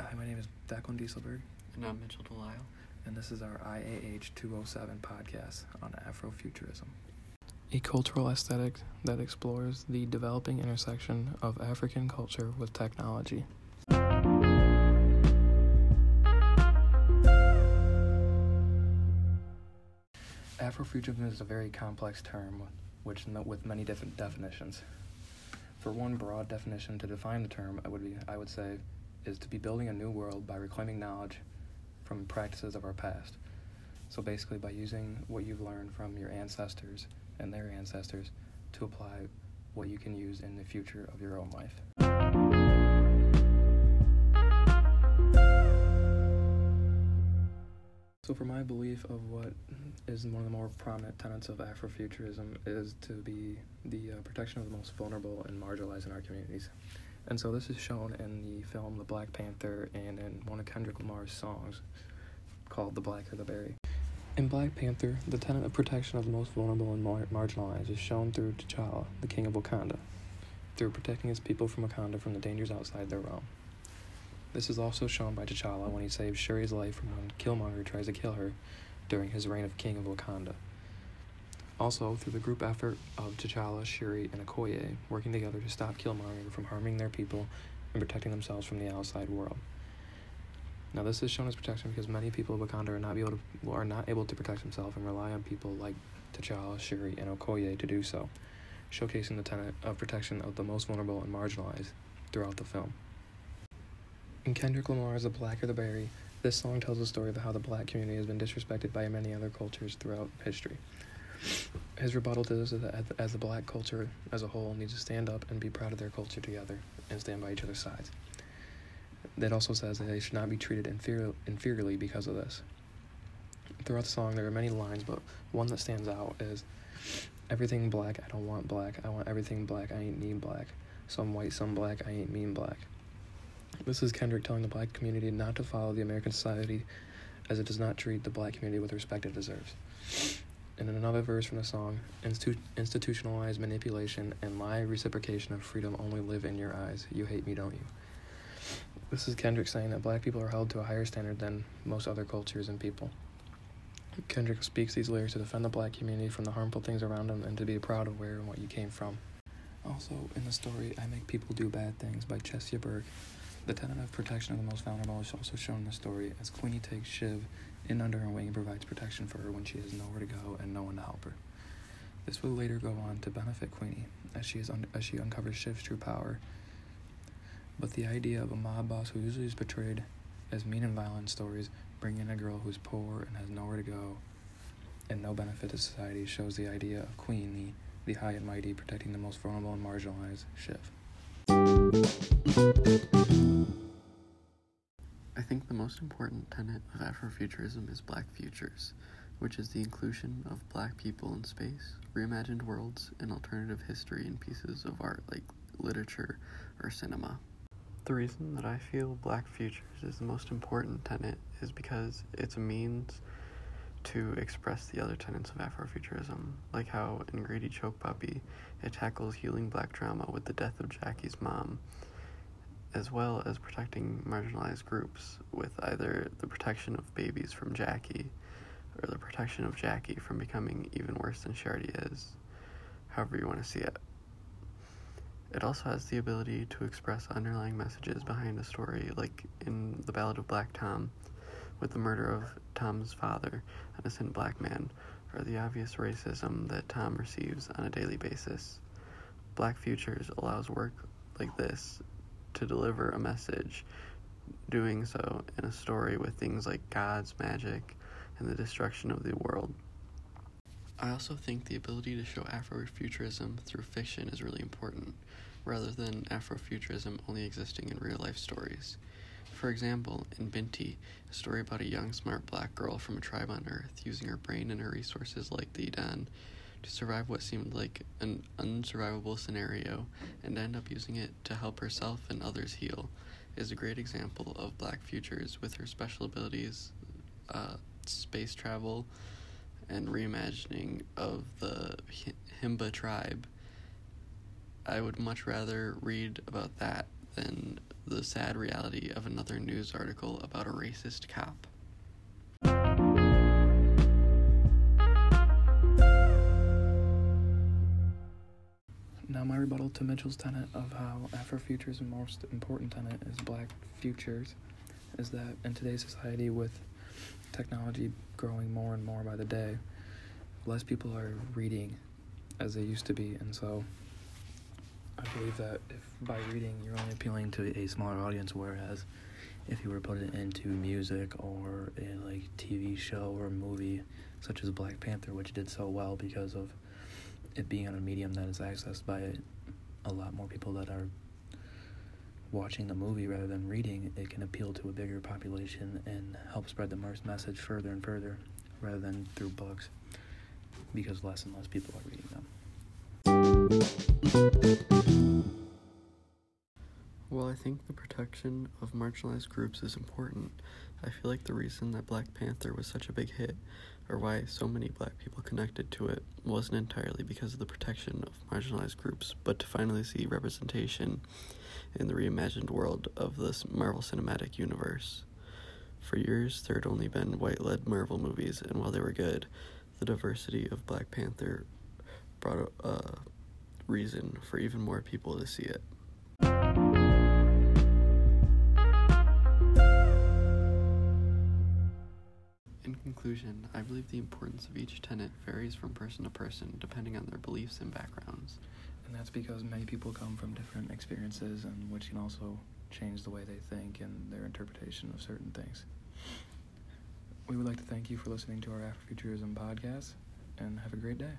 Hi, my name is Declan Dieselberg, And I'm Mitchell Delisle. and this is our IAH 207 podcast on Afrofuturism. A cultural aesthetic that explores the developing intersection of African culture with technology. Afrofuturism is a very complex term which with many different definitions. For one broad definition to define the term, I would be I would say is to be building a new world by reclaiming knowledge from practices of our past. So basically by using what you've learned from your ancestors and their ancestors to apply what you can use in the future of your own life. So, for my belief of what is one of the more prominent tenets of Afrofuturism is to be the uh, protection of the most vulnerable and marginalized in our communities. And so, this is shown in the film The Black Panther and in one of Kendrick Lamar's songs called The Blacker the Berry. In Black Panther, the tenet of protection of the most vulnerable and mar- marginalized is shown through T'Challa, the king of Wakanda, through protecting his people from Wakanda from the dangers outside their realm. This is also shown by T'Challa when he saves Shuri's life from when Killmonger tries to kill her during his reign of King of Wakanda. Also, through the group effort of T'Challa, Shuri, and Okoye working together to stop Killmonger from harming their people and protecting themselves from the outside world. Now, this is shown as protection because many people of Wakanda are not able to are not able to protect themselves and rely on people like T'Challa, Shuri, and Okoye to do so, showcasing the tenet of protection of the most vulnerable and marginalized throughout the film. In Kendrick Lamar's The Blacker the Berry, this song tells the story of how the black community has been disrespected by many other cultures throughout history. His rebuttal to this is that as the black culture as a whole needs to stand up and be proud of their culture together and stand by each other's sides. It also says that they should not be treated inferior, inferiorly because of this. Throughout the song, there are many lines, but one that stands out is Everything black, I don't want black. I want everything black, I ain't need black. Some white, some black, I ain't mean black. This is Kendrick telling the black community not to follow the American society as it does not treat the black community with respect it deserves. And in another verse from the song, Institu- institutionalized manipulation and lie reciprocation of freedom only live in your eyes. You hate me, don't you? This is Kendrick saying that black people are held to a higher standard than most other cultures and people. Kendrick speaks these lyrics to defend the black community from the harmful things around them and to be proud of where and what you came from. Also, in the story I Make People Do Bad Things by Chesya Burke, the tenet of protection of the most vulnerable is also shown in the story as Queenie takes Shiv in under her wing and provides protection for her when she has nowhere to go and no one to help her. This would later go on to benefit Queenie as she is un- as she uncovers Shiv's true power. But the idea of a mob boss who usually is portrayed as mean and violent stories, bringing in a girl who's poor and has nowhere to go and no benefit to society shows the idea of Queenie, the high and mighty, protecting the most vulnerable and marginalized Shiv. I think the most important tenet of Afrofuturism is Black Futures, which is the inclusion of black people in space, reimagined worlds, and alternative history in pieces of art like literature or cinema. The reason that I feel Black Futures is the most important tenet is because it's a means to express the other tenets of Afrofuturism, like how in Greedy Choke Puppy it tackles healing black trauma with the death of Jackie's mom, as well as protecting marginalized groups with either the protection of babies from Jackie or the protection of Jackie from becoming even worse than she already is, however you want to see it. It also has the ability to express underlying messages behind a story, like in The Ballad of Black Tom, with the murder of Tom's father, an innocent black man, or the obvious racism that Tom receives on a daily basis. Black Futures allows work like this to deliver a message, doing so in a story with things like gods, magic, and the destruction of the world. I also think the ability to show Afrofuturism through fiction is really important, rather than Afrofuturism only existing in real life stories. For example, in Binti, a story about a young, smart black girl from a tribe on Earth using her brain and her resources like the edan to survive what seemed like an unsurvivable scenario and end up using it to help herself and others heal, is a great example of Black Futures with her special abilities, uh, space travel, and reimagining of the Himba tribe, I would much rather read about that than the sad reality of another news article about a racist cop. Now, my rebuttal to Mitchell's tenet of how Afrofuturism's most important tenet is black futures is that in today's society, with technology growing more and more by the day, less people are reading as they used to be, and so I believe that if by reading you're only appealing to a smaller audience, whereas if you were put it into music or a like TV show or movie such as Black Panther, which did so well because of it being on a medium that is accessed by a lot more people that are watching the movie rather than reading, it can appeal to a bigger population and help spread the MERS message further and further rather than through books because less and less people are reading them. Well, I think the protection of marginalized groups is important. I feel like the reason that Black Panther was such a big hit, or why so many black people connected to it, wasn't entirely because of the protection of marginalized groups, but to finally see representation in the reimagined world of this Marvel Cinematic Universe. For years, there had only been white led Marvel movies, and while they were good, the diversity of Black Panther brought a reason for even more people to see it. Conclusion, I believe the importance of each tenet varies from person to person depending on their beliefs and backgrounds. And that's because many people come from different experiences, and which can also change the way they think and their interpretation of certain things. We would like to thank you for listening to our Afrofuturism podcast, and have a great day.